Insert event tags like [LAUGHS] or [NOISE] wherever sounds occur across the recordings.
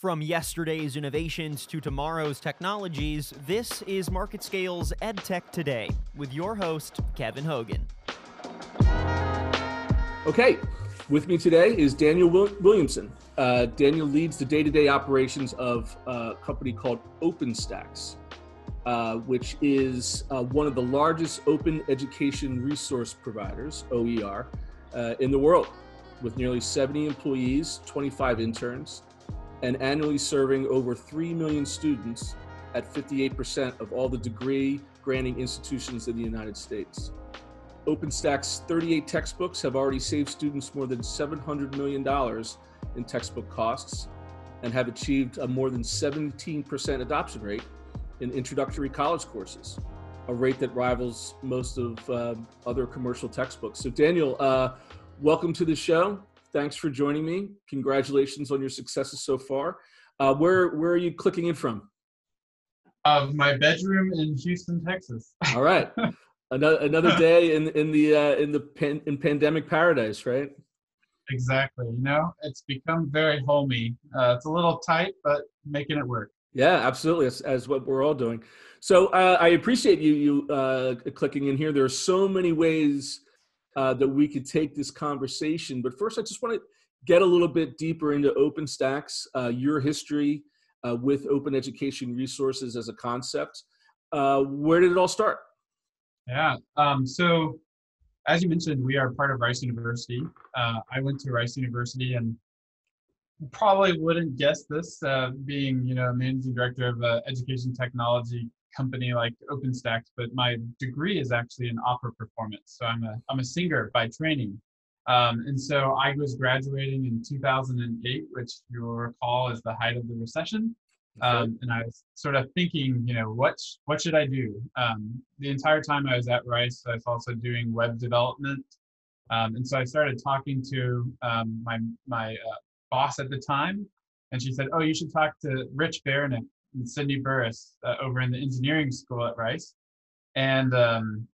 From yesterday's innovations to tomorrow's technologies, this is MarketScale's EdTech Today with your host, Kevin Hogan. Okay, with me today is Daniel Williamson. Uh, Daniel leads the day to day operations of a company called OpenStax, uh, which is uh, one of the largest open education resource providers, OER, uh, in the world, with nearly 70 employees, 25 interns and annually serving over 3 million students at 58% of all the degree granting institutions in the United States. OpenStax 38 textbooks have already saved students more than $700 million in textbook costs and have achieved a more than 17% adoption rate in introductory college courses, a rate that rivals most of uh, other commercial textbooks. So, Daniel, uh, welcome to the show thanks for joining me. Congratulations on your successes so far. Uh, where where are you clicking in from? Uh, my bedroom in Houston, Texas. [LAUGHS] All right, another another [LAUGHS] day in in the uh, in the pan, in pandemic paradise, right? Exactly. You know, it's become very homey. Uh, it's a little tight, but making it work. Yeah, absolutely. As, as what we're all doing. So uh, I appreciate you you uh, clicking in here. There are so many ways uh, that we could take this conversation. But first, I just want to get a little bit deeper into OpenStax, uh, your history uh, with open education resources as a concept. Uh, where did it all start? Yeah. Um, so, as you mentioned, we are part of Rice University. Uh, I went to Rice University and probably wouldn't guess this, uh, being you know managing director of an education technology company like OpenStax, but my degree is actually in opera performance. So I'm a I'm a singer by training. Um, and so I was graduating in 2008, which you will recall is the height of the recession. Um, and I was sort of thinking, you know, what what should I do? Um, the entire time I was at Rice, I was also doing web development, um, and so I started talking to um, my my uh, boss at the time, and she said, "Oh, you should talk to Rich Baraniuk and Sidney Burrus uh, over in the engineering school at Rice. And um,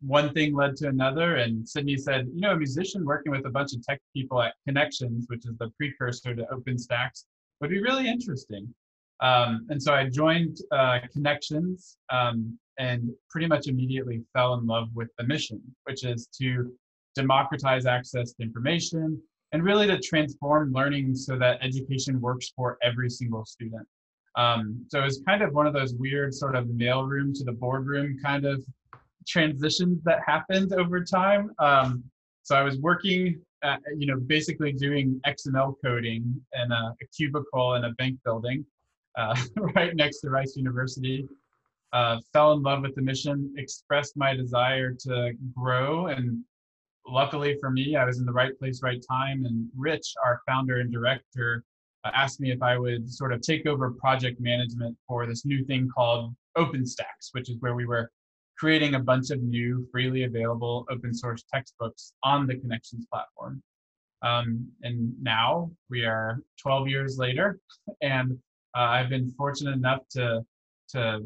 one thing led to another, and Sidney said, you know, a musician working with a bunch of tech people at Connexions, which is the precursor to OpenStax, would be really interesting. Um, and so I joined uh, Connexions um, and pretty much immediately fell in love with the mission, which is to democratize access to information and really to transform learning so that education works for every single student. Um, so it was kind of one of those weird sort of mailroom to the boardroom kind of transitions that happened over time. Um, so I was working, at, you know, basically doing XML coding in a, a cubicle in a bank building uh, [LAUGHS] right next to Rice University. Uh, fell in love with the mission, expressed my desire to grow, and luckily for me, I was in the right place, right time. And Rich, our founder and director, uh, asked me if I would sort of take over project management for this new thing called OpenStax, which is where we were creating a bunch of new freely available open source textbooks on the Connexions platform. Um, and now we are 12 years later, [LAUGHS] and uh, I've been fortunate enough to to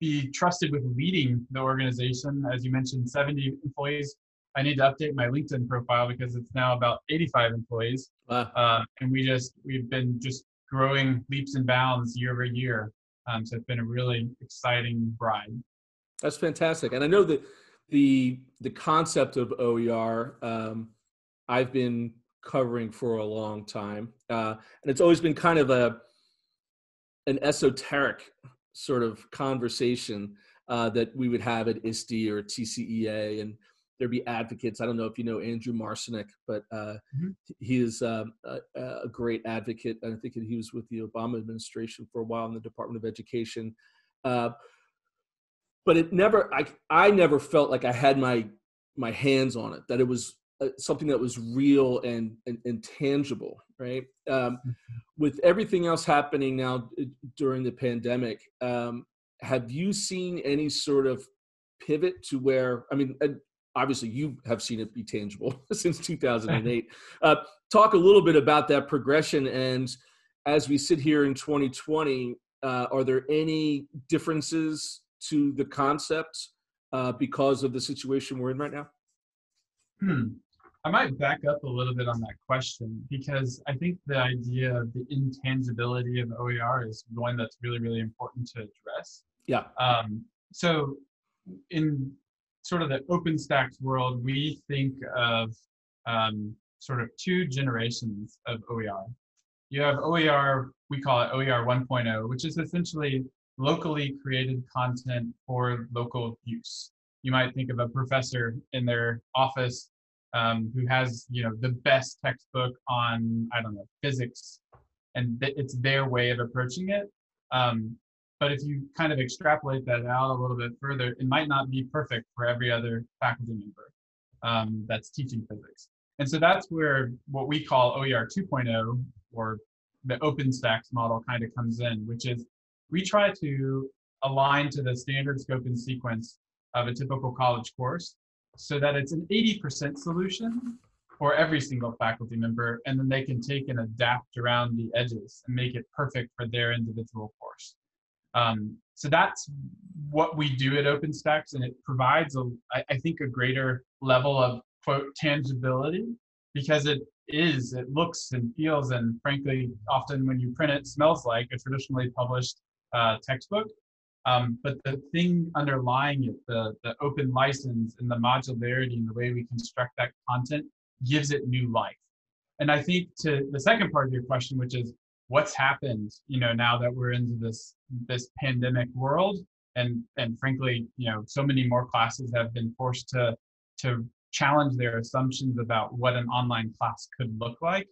be trusted with leading the organization. As you mentioned, 70 employees I need to update my LinkedIn profile because it's now about 85 employees. Wow. Uh, and we just, we've been just growing leaps and bounds year over year. Um, so it's been a really exciting ride. That's fantastic. And I know that the, the concept of OER, um, I've been covering for a long time. Uh, and it's always been kind of a, an esoteric sort of conversation uh, that we would have at ISTE or TCEA. And there'd be advocates. I don't know if you know Andrew Marcinek, but uh, mm-hmm. he is um, a, a, great advocate. I think he was with the Obama administration for a while in the Department of Education. Uh, but it never, I, I never felt like I had my my hands on it. That it was uh, something that was real and and, and tangible, right? Um, mm-hmm. With everything else happening now uh, during the pandemic, um, have you seen any sort of pivot to where I mean, obviously you have seen it be tangible [LAUGHS] since 2008 uh, talk a little bit about that progression and as we sit here in 2020 uh, are there any differences to the concept uh, because of the situation we're in right now hmm. I might back up a little bit on that question because I think the idea of the intangibility of OER is one that's really, really important to address. Yeah. Um, so, in sort of the OpenStax world, we think of um, sort of two generations of OER. You have OER, we call it OER 1.0, which is essentially locally created content for local use. You might think of a professor in their office um, who has you know the best textbook on I don't know physics, and th- it's their way of approaching it. Um, but if you kind of extrapolate that out a little bit further, it might not be perfect for every other faculty member um, that's teaching physics. And so that's where what we call OER 2.0 or the OpenStax model kind of comes in, which is we try to align to the standard scope and sequence of a typical college course so that it's an 80% solution for every single faculty member, and then they can take and adapt around the edges and make it perfect for their individual course. Um, so that's what we do at OpenStax, and it provides, a, I, I think, a greater level of quote tangibility because it is, it looks and feels, and frankly, often when you print it, smells like a traditionally published uh, textbook. Um, but the thing underlying it, the, the open license and the modularity and the way we construct that content gives it new life. And I think to the second part of your question, which is what's happened, you know, now that we're into this this pandemic world, and and frankly, you know, so many more classes have been forced to to challenge their assumptions about what an online class could look like.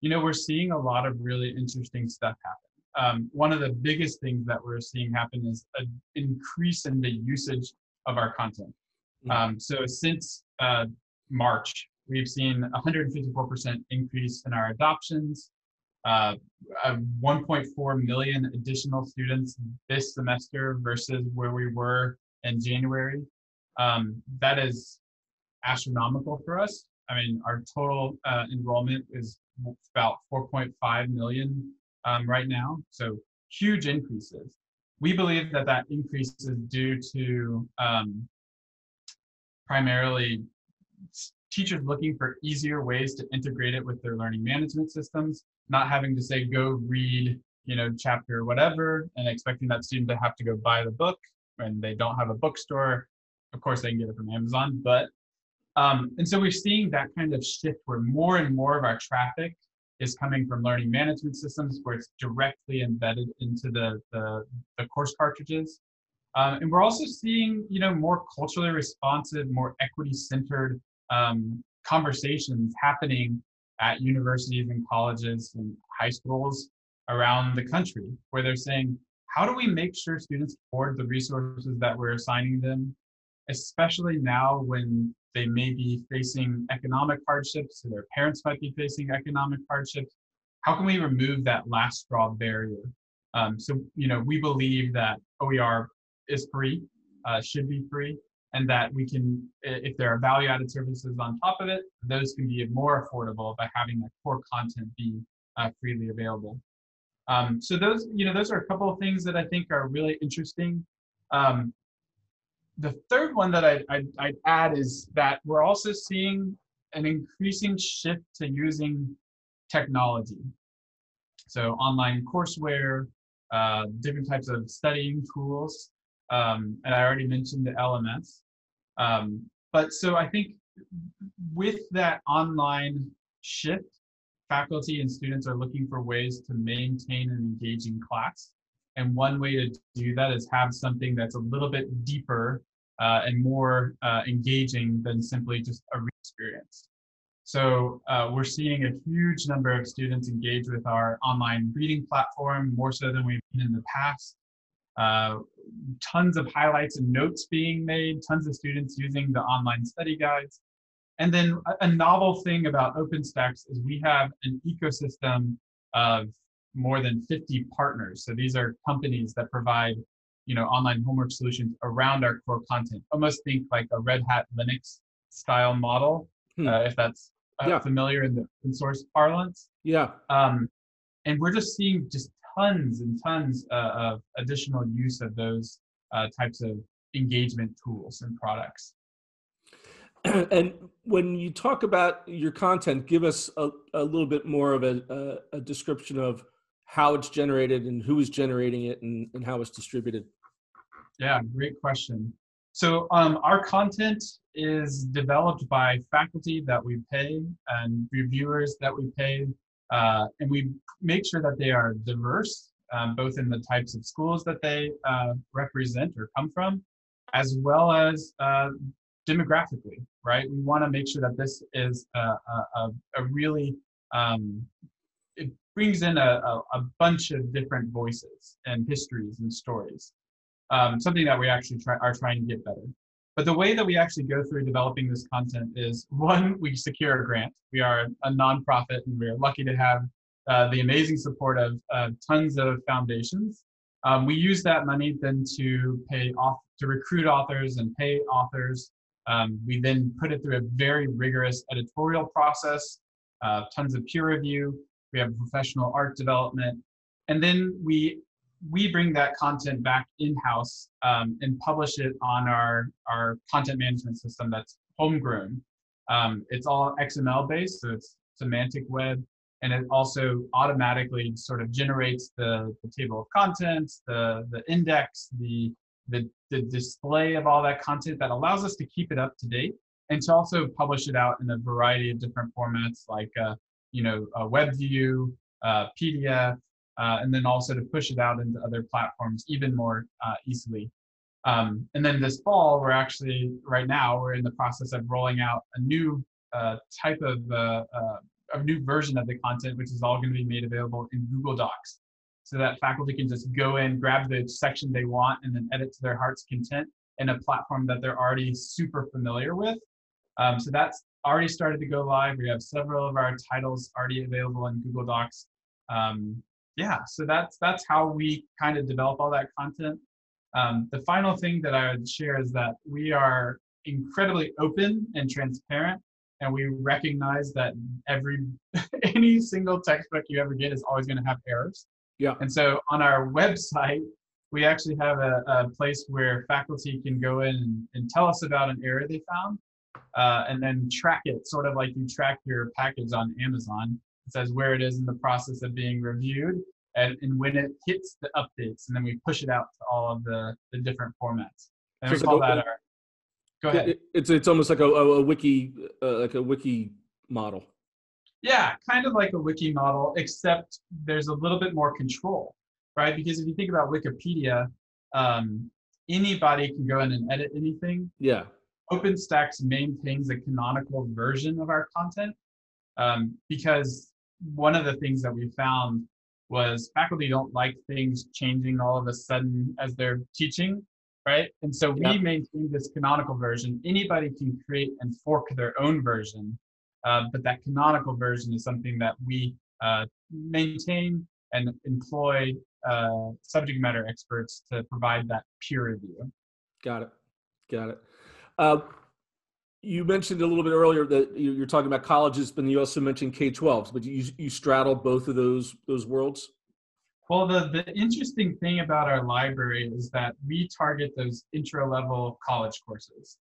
You know, we're seeing a lot of really interesting stuff happen um, one of the biggest things that we're seeing happen is an increase in the usage of our content. Mm-hmm. Um, so since uh, March, we've seen 154% increase in our adoptions, uh, 1.4 million additional students this semester versus where we were in January. Um, that is astronomical for us. I mean, our total uh, enrollment is about 4.5 million um, right now. So huge increases. We believe that that increase is due to um, primarily teachers looking for easier ways to integrate it with their learning management systems, not having to say, go read, you know, chapter whatever, and expecting that student to have to go buy the book when they don't have a bookstore. Of course, they can get it from Amazon, but um, and so we're seeing that kind of shift where more and more of our traffic is coming from learning management systems where it's directly embedded into the, the, the course cartridges. Um, and we're also seeing, you know, more culturally responsive, more equity-centered um, conversations happening at universities and colleges and high schools around the country, where they're saying, how do we make sure students afford the resources that we're assigning them, especially now when they may be facing economic hardships, their parents might be facing economic hardships. How can we remove that last straw barrier? Um, so, you know, we believe that OER is free, uh, should be free, and that we can, if there are value added services on top of it, those can be more affordable by having that core content be uh, freely available. Um, so those, you know, those are a couple of things that I think are really interesting. Um, the third one that I, I, I'd add is that we're also seeing an increasing shift to using technology. So online courseware, uh, different types of studying tools, um, and I already mentioned the LMS. Um, but so I think with that online shift, faculty and students are looking for ways to maintain an engaging class. And one way to do that is have something that's a little bit deeper uh, and more uh, engaging than simply just a read experience. So uh, we're seeing a huge number of students engage with our online reading platform, more so than we've been in the past. Tons of highlights and notes being made, tons of students using the online study guides. And then a, a novel thing about OpenStax is we have an ecosystem of more than 50 partners. So these are companies that provide, you know, online homework solutions around our core content. Almost think like a Red Hat Linux style model, hmm. uh, if that's uh, yeah. familiar in the open source parlance. Yeah. Um, and we're just seeing just tons and tons uh, of additional use of those uh, types of engagement tools and products. [CLEARS THROAT] and when you talk about your content, give us a, a little bit more of a, a, a, description of how it's generated and who is generating it and, and how it's distributed. Yeah, great question. So um, our content is developed by faculty that we pay and reviewers that we pay, uh, and we make sure that they are diverse, um, both in the types of schools that they uh, represent or come from, as well as uh, demographically, right? We want to make sure that this is a, a, a really, um, it brings in a, a, bunch of different voices and histories and stories. Um, something that we actually try, are trying to get better. But the way that we actually go through developing this content is [LAUGHS] one, we secure a grant. We are a nonprofit and we're lucky to have uh, the amazing support of uh, tons of foundations. Um, we use that money then to pay off to recruit authors and pay authors um, we then put it through a very rigorous editorial process, uh, tons of peer review. We have professional art development, and then we we bring that content back in house um, and publish it on our our content management system that's homegrown. Um, it's all XML based, so it's semantic web, and it also automatically sort of generates the, the table of contents, the the index, the the, the display of all that content that allows us to keep it up to date and to also publish it out in a variety of different formats like uh, you know a web view uh, pdf uh, and then also to push it out into other platforms even more uh, easily um, and then this fall we're actually right now we're in the process of rolling out a new uh, type of uh, a new version of the content which is all going to be made available in google docs so that faculty can just go in, grab the section they want, and then edit to their heart's content in a platform that they're already super familiar with. Um, so that's already started to go live. We have several of our titles already available in Google Docs. Um, yeah, so that's that's how we kind of develop all that content. Um, the final thing that I would share is that we are incredibly open and transparent, and we recognize that every [LAUGHS] any single textbook you ever get is always going to have errors. Yeah. And so on our website, we actually have a, a place where faculty can go in and, and, tell us about an error they found uh, and then track it, sort of like you track your package on Amazon. It says where it is in the process of being reviewed and, and when it hits the updates, and then we push it out to all of the, the different formats. And so we call like a, that our. Go ahead. It, it's it's almost like a, a, a wiki uh, like a wiki model. Yeah, kind of like a wiki model, except there's a little bit more control, right? Because if you think about Wikipedia, um, anybody can go in and edit anything. Yeah. OpenStax maintains a canonical version of our content um, because one of the things that we found was faculty don't like things changing all of a sudden as they're teaching, right? And so we yep. maintain this canonical version. Anybody can create and fork their own version uh, but that canonical version is something that we uh, maintain and employ uh, subject matter experts to provide that peer review. Got it. Got it. You mentioned a little bit earlier that you're talking about colleges, but you also mentioned K-12s. But you you straddle both of those those worlds. Well, the, the interesting thing about our library is that we target those intro level college courses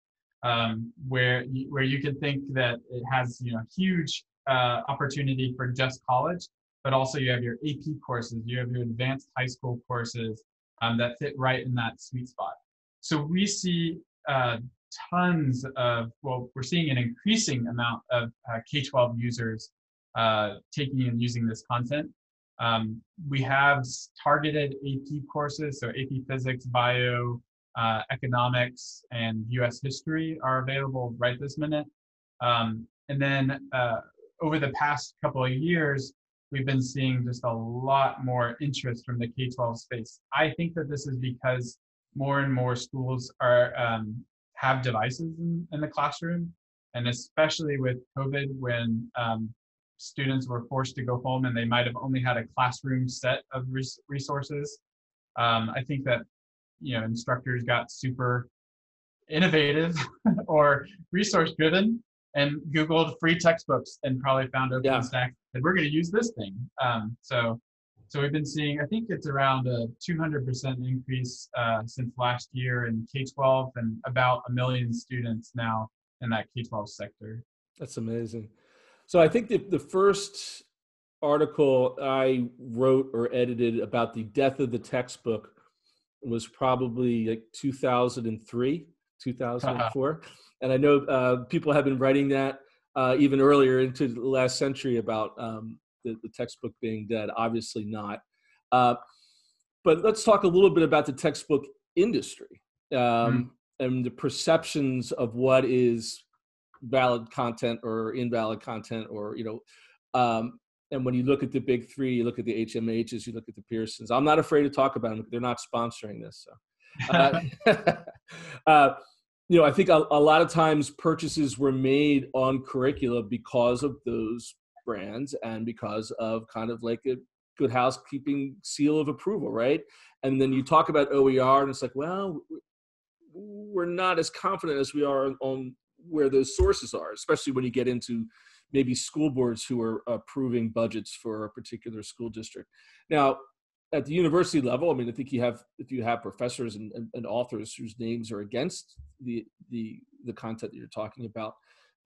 um, where you, where you can think that it has you know huge uh, opportunity for just college, but also you have your AP courses, you have your advanced high school courses um, that fit right in that sweet spot. So we see uh, tons of well, we're seeing an increasing amount of uh, K-12 users uh, taking and using this content. Um, we have targeted AP courses, so AP Physics, Bio, uh, economics and U.S. history are available right this minute. Um, and then uh, over the past couple of years, we've been seeing just a lot more interest from the K-12 space. I think that this is because more and more schools are um, have devices in, in, the classroom, and especially with COVID, when um, students were forced to go home and they might have only had a classroom set of res- resources. Um, I think that you know instructors got super innovative [LAUGHS] or resource driven and googled free textbooks and probably found OpenStax yeah. that we're going to use this thing. Um, so so we've been seeing I think it's around a 200% increase uh, since last year in K-12 and about a million students now in that K-12 sector. That's amazing. So I think that the first article I wrote or edited about the death of the textbook was probably like 2003, 2004. [LAUGHS] and I know uh, people have been writing that uh, even earlier into the last century about um, the, the, textbook being dead. Obviously not. Uh, but let's talk a little bit about the textbook industry um, mm. and the perceptions of what is valid content or invalid content or you know um, and when you look at the big three you look at the hmhs you look at the pearsons i'm not afraid to talk about them they're not sponsoring this so uh, [LAUGHS] [LAUGHS] uh, you know i think a, a, lot of times purchases were made on curricula because of those brands and because of kind of like a good housekeeping seal of approval right and then you talk about oer and it's like well we're not as confident as we are on where those sources are, especially when you get into maybe school boards who are approving budgets for a particular school district. Now, at the university level, I mean, I think you have if you have professors and, and, and authors whose names are against the the the content that you're talking about,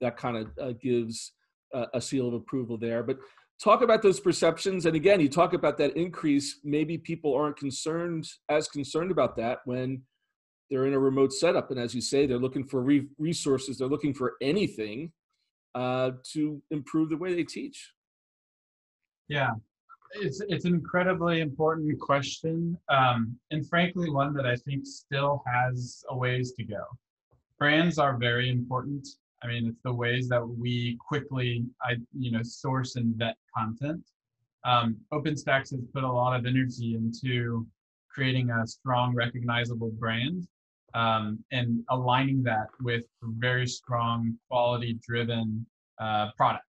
that kind of uh, gives a, seal of approval there. But talk about those perceptions, and again, you talk about that increase. Maybe people aren't concerned as concerned about that when they're in a remote setup. And as you say they're looking for re- resources. They're looking for anything uh, to improve the way they teach. Yeah. It's it's an incredibly important question um, and frankly one that i think still has a ways to go. Brands are very important i mean it's the ways that we quickly i you know source and vet content. Um, OpenStax has put a lot of energy into creating a strong recognizable brand um, and aligning that with very strong quality driven uh, product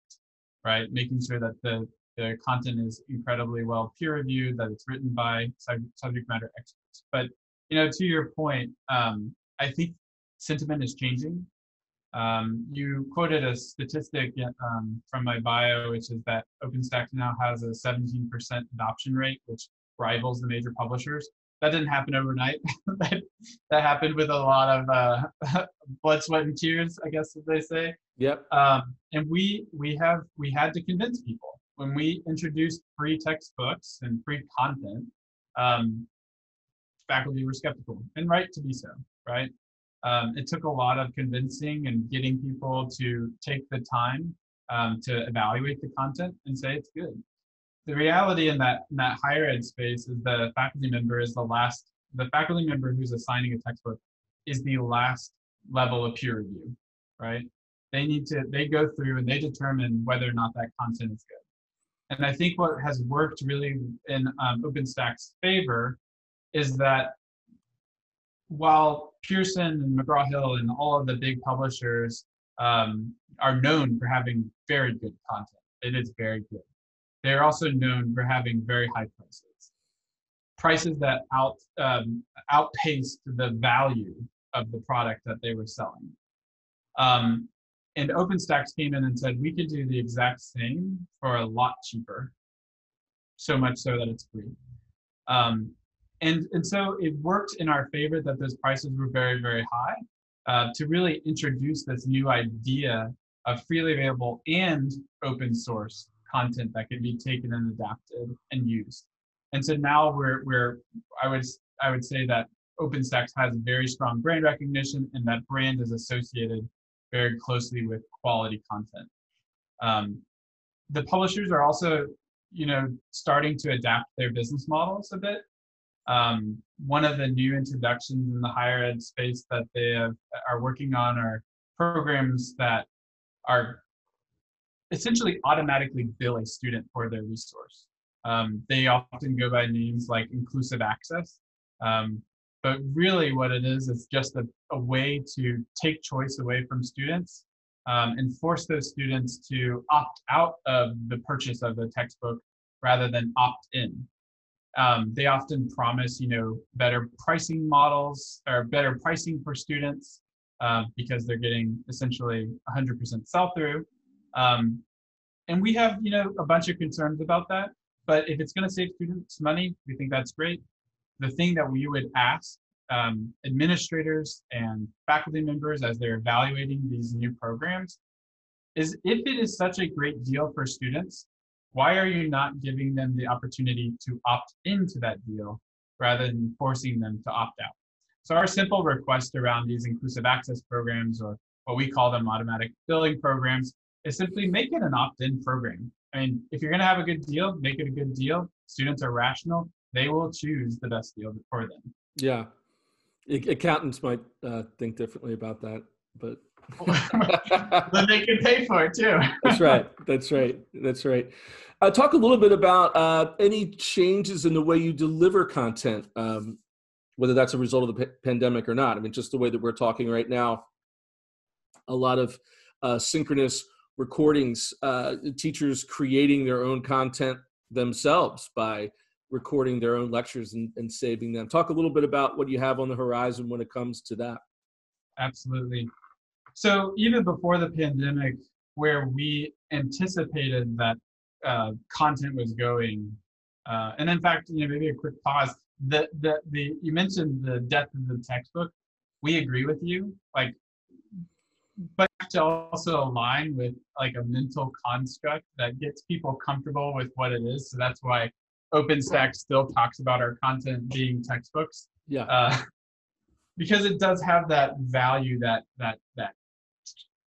right? Making sure that the, the content is incredibly well peer reviewed that it's written by subject matter experts. But you know to your point um, i think sentiment is changing um, you quoted a statistic um, from my bio which is that OpenStax now has a 17% adoption rate which rivals the major publishers that didn't happen overnight. [LAUGHS] that, that happened with a lot of uh, [LAUGHS] blood, sweat, and tears, I guess as they say. Yep. Um, and we we have we had to convince people when we introduced free textbooks and free content. Um, faculty were skeptical, and right to be so. Right. Um, it took a lot of convincing and getting people to take the time um, to evaluate the content and say it's good. The reality in that in that higher ed space is the faculty member is the last the faculty member who's assigning a textbook is the last level of peer review right? They need to they go through and they determine whether or not that content is good. And i think what has worked really in um, OpenStax's favor is that while pearson and mcgraw-hill and all of the big publishers um, are known for having very good content it is very good they are also known for having very high prices, prices that out um, outpaced the value of the product that they were selling. Um, and OpenStax came in and said we could do the exact same for a lot cheaper, so much so that it's free. Um, and and so it worked in our favor that those prices were very very high uh, to really introduce this new idea of freely available and open source content that can be taken and adapted and used. And so now we're we're I would I would say that OpenStax has very strong brand recognition and that brand is associated very closely with quality content. Um, the publishers are also you know starting to adapt their business models a bit. Um, one of the new introductions in the higher ed space that they have, are working on are programs that are essentially automatically bill a student for their resource. Um, they often go by names like inclusive access. Um, but really, what it is is just a, a way to take choice away from students um, and force those students to opt out of the purchase of the textbook rather than opt in. Um, they often promise, you know, better pricing models or better pricing for students uh, because they're getting essentially 100% sell through. Um, and we have, you know, a bunch of concerns about that. But if it's going to save students money, we think that's great. The thing that we would ask um, administrators and faculty members as they're evaluating these new programs is if it is such a great deal for students, why are you not giving them the opportunity to opt into that deal rather than forcing them to opt out? So our simple request around these inclusive access programs or what we call them automatic billing programs is simply make it an opt-in program. I mean, if you're going to have a good deal, make it a good deal. Students are rational; they will choose the best deal for them. Yeah, accountants might uh, think differently about that, but [LAUGHS] then they can pay for it too. [LAUGHS] that's right. That's right. That's right. Uh, talk a little bit about uh, any changes in the way you deliver content, um, whether that's a result of the p- pandemic or not. I mean, just the way that we're talking right now, a lot of uh, synchronous recordings, uh, teachers creating their own content themselves by recording their own lectures and, and saving them. Talk a little bit about what you have on the horizon when it comes to that. Absolutely. So even before the pandemic, where we anticipated that uh, content was going, uh, and in fact, you know, maybe a quick pause. The the the you mentioned the death of the textbook. We agree with you. Like but to also align with like a mental construct that gets people comfortable with what it is. So that's why OpenStax still talks about our content being textbooks. Yeah. Uh, [LAUGHS] because it does have that value that that that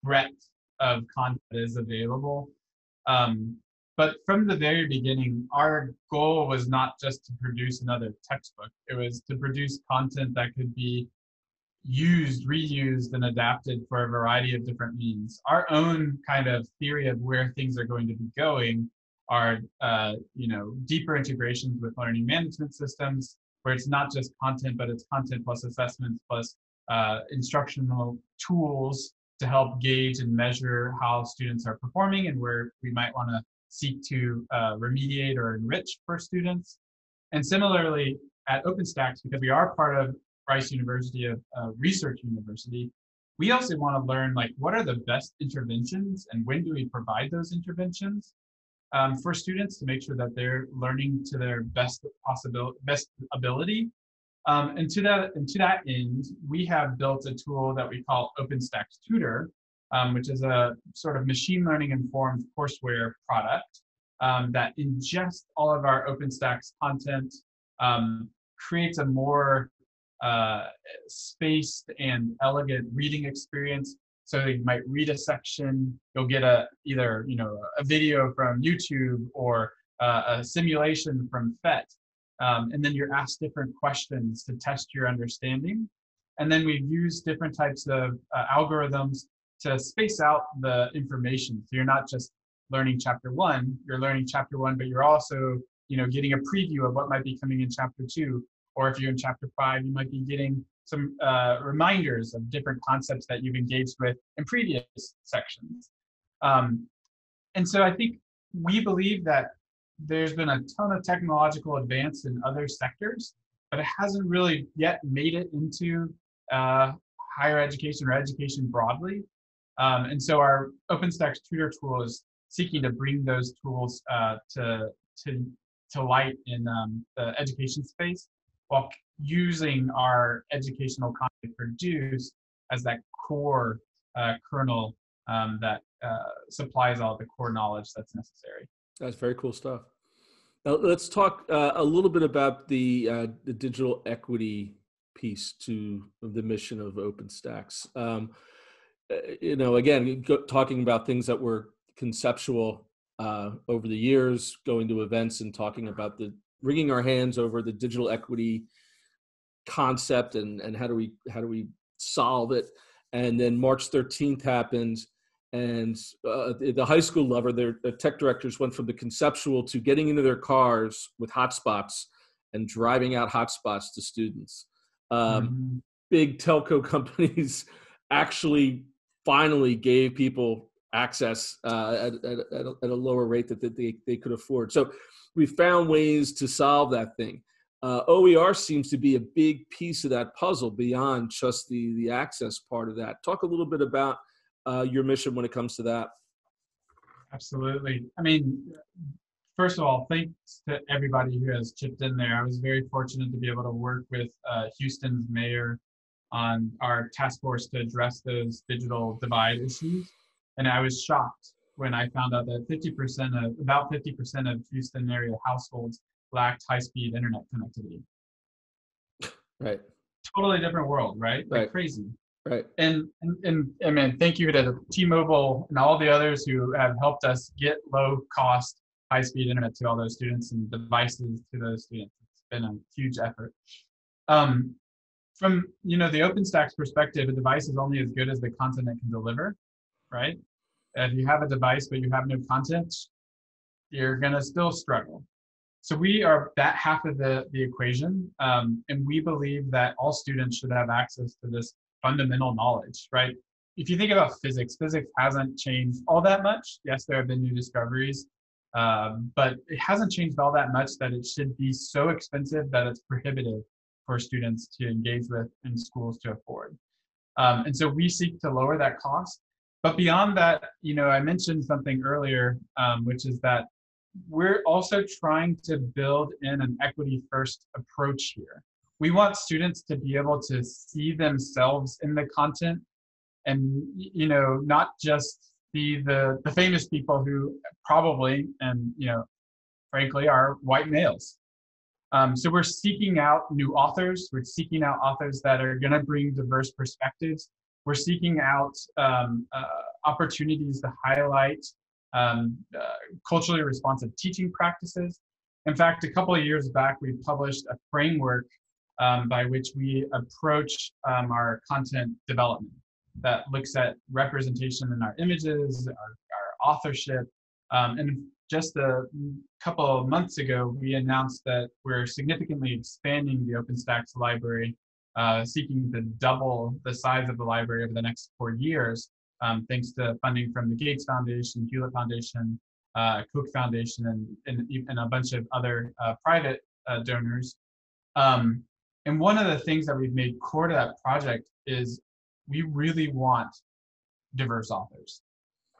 breadth of content is available. Um, but from the very beginning, our goal was not just to produce another textbook. It was to produce content that could be used, reused, and adapted for a variety of different means. Our own kind of theory of where things are going to be going are, uh, you know, deeper integrations with learning management systems, where it's not just content, but it's content plus assessments plus uh, instructional tools to help gauge and measure how students are performing and where we might want to seek to uh, remediate or enrich for students. And similarly, at OpenStax, because we are part of Rice University, a, research university, we also want to learn like what are the best interventions and when do we provide those interventions um, for students to make sure that they're learning to their best possible best ability. Um, and to that and to that end, we have built a tool that we call OpenStax Tutor, um, which is a sort of machine learning informed courseware product um, that ingests all of our OpenStax content, um, creates a more uh, spaced and elegant reading experience. So you might read a section, you'll get a either you know a video from YouTube or uh, a simulation from PhET, um, and then you're asked different questions to test your understanding. And then we've used different types of uh, algorithms to space out the information. So you're not just learning chapter one, you're learning chapter one, but you're also you know getting a preview of what might be coming in chapter two or if you're in chapter five, you might be getting some uh, reminders of different concepts that you've engaged with in previous sections. Um, and so I think we believe that there's been a ton of technological advance in other sectors, but it hasn't really yet made it into uh, higher education or education broadly. Um, and so our OpenStax tutor tool is seeking to bring those tools uh, to, to, to light in um, the education space while using our educational content produced as that core uh, kernel um, that uh, supplies all the core knowledge that's necessary. That's very cool stuff. Now let's talk uh, a little bit about the uh, the digital equity piece to the mission of OpenStax. Um, uh, you know, again, talking about things that were conceptual uh, over the years, going to events and talking about the wringing our hands over the digital equity concept and and how do we how do we solve it and then march 13th happened and uh, the high school level their the tech directors went from the conceptual to getting into their cars with hotspots and driving out hotspots to students um, mm-hmm. big telco [LAUGHS] companies actually finally gave people access uh, at, at, at, a, at, a, lower rate that they, they could afford so we found ways to solve that thing. Uh, OER seems to be a big piece of that puzzle beyond just the the access part of that. Talk a little bit about uh, your mission when it comes to that. Absolutely. I mean, first of all, thanks to everybody who has chipped in there. I was very fortunate to be able to work with uh, Houston's mayor on our task force to address those digital divide issues. And I was shocked when I found out that 50% of about 50% of Houston area households lacked high-speed internet connectivity. Right. Totally different world, right? Like Right. crazy. Right. And, and and I mean, thank you to T-Mobile and all the others who have helped us get low-cost, high-speed internet to all those students and devices to those students. It's been a huge effort. Um, from you know the OpenStax's perspective, a device is only as good as the content it can deliver, right? If you have a device but you have no content, you're gonna still struggle. So we are that half of the the equation, um, and we believe that all students should have access to this fundamental knowledge, right? If you think about physics, physics hasn't changed all that much. Yes, there have been new discoveries, um, but it hasn't changed all that much that it should be so expensive that it's prohibitive for students to engage with and schools to afford. Um, and so we seek to lower that cost. But beyond that, you know, I mentioned something earlier, um, which is that we're also trying to build in an equity first approach here we want students to be able to see themselves in the content and you know not just see the the famous people who probably and you know frankly are white males. Um, so we're seeking out new authors. We're seeking out authors that are going to bring diverse perspectives. We're seeking out um, uh, opportunities to highlight um, uh, culturally responsive teaching practices. In fact a couple of years back we published a framework um, by which we approach um, our content development that looks at representation in our images, our, our authorship. Um, and just a couple of months ago, we announced that we're significantly expanding the OpenStax library, uh, seeking to double the size of the library over the next four years, um, thanks to funding from the Gates Foundation, Hewlett Foundation, uh, Koch Foundation, and, and, and, a bunch of other uh, private uh, donors. Um, and one of the things that we've made core to that project is we really want diverse authors.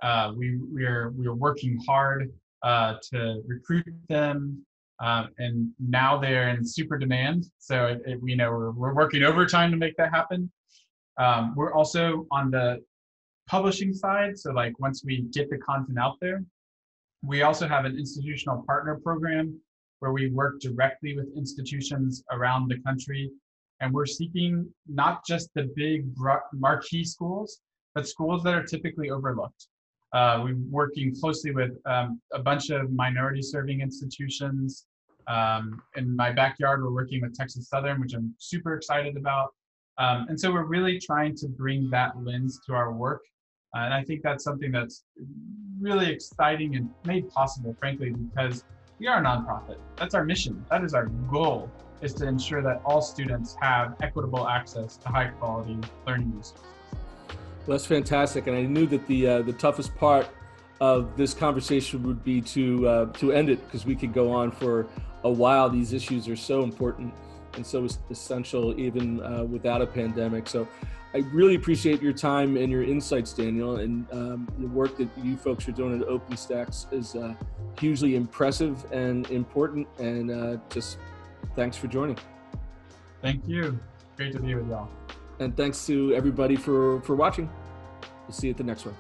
Uh, we we're we're working hard uh, to recruit them, um, and now they're in super demand. So it, it, we know we're we're working overtime to make that happen. Um, we're also on the publishing side. So like once we get the content out there, we also have an institutional partner program where we work directly with institutions around the country. And we're seeking not just the big marquee schools, but schools that are typically overlooked. Uh, we're working closely with um, a bunch of minority serving institutions. Um, in my backyard, we're working with Texas Southern, which I'm super excited about. Um, and so we're really trying to bring that lens to our work. Uh, and I think that's something that's really exciting and made possible, frankly, because we are a nonprofit. That's our mission. That is our goal is to ensure that all students have equitable access to high quality learning resources. Well, that's fantastic. And I knew that the uh, the toughest part of this conversation would be to uh, to end it because we could go on for a while. These issues are so important and so essential even uh, without a pandemic. So I really appreciate your time and your insights, Daniel, and um, the work that you folks are doing at OpenStax is uh, hugely impressive and important. And uh, just thanks for joining. Thank you. Great to be with y'all. And thanks to everybody for for watching. We'll see you at the next one.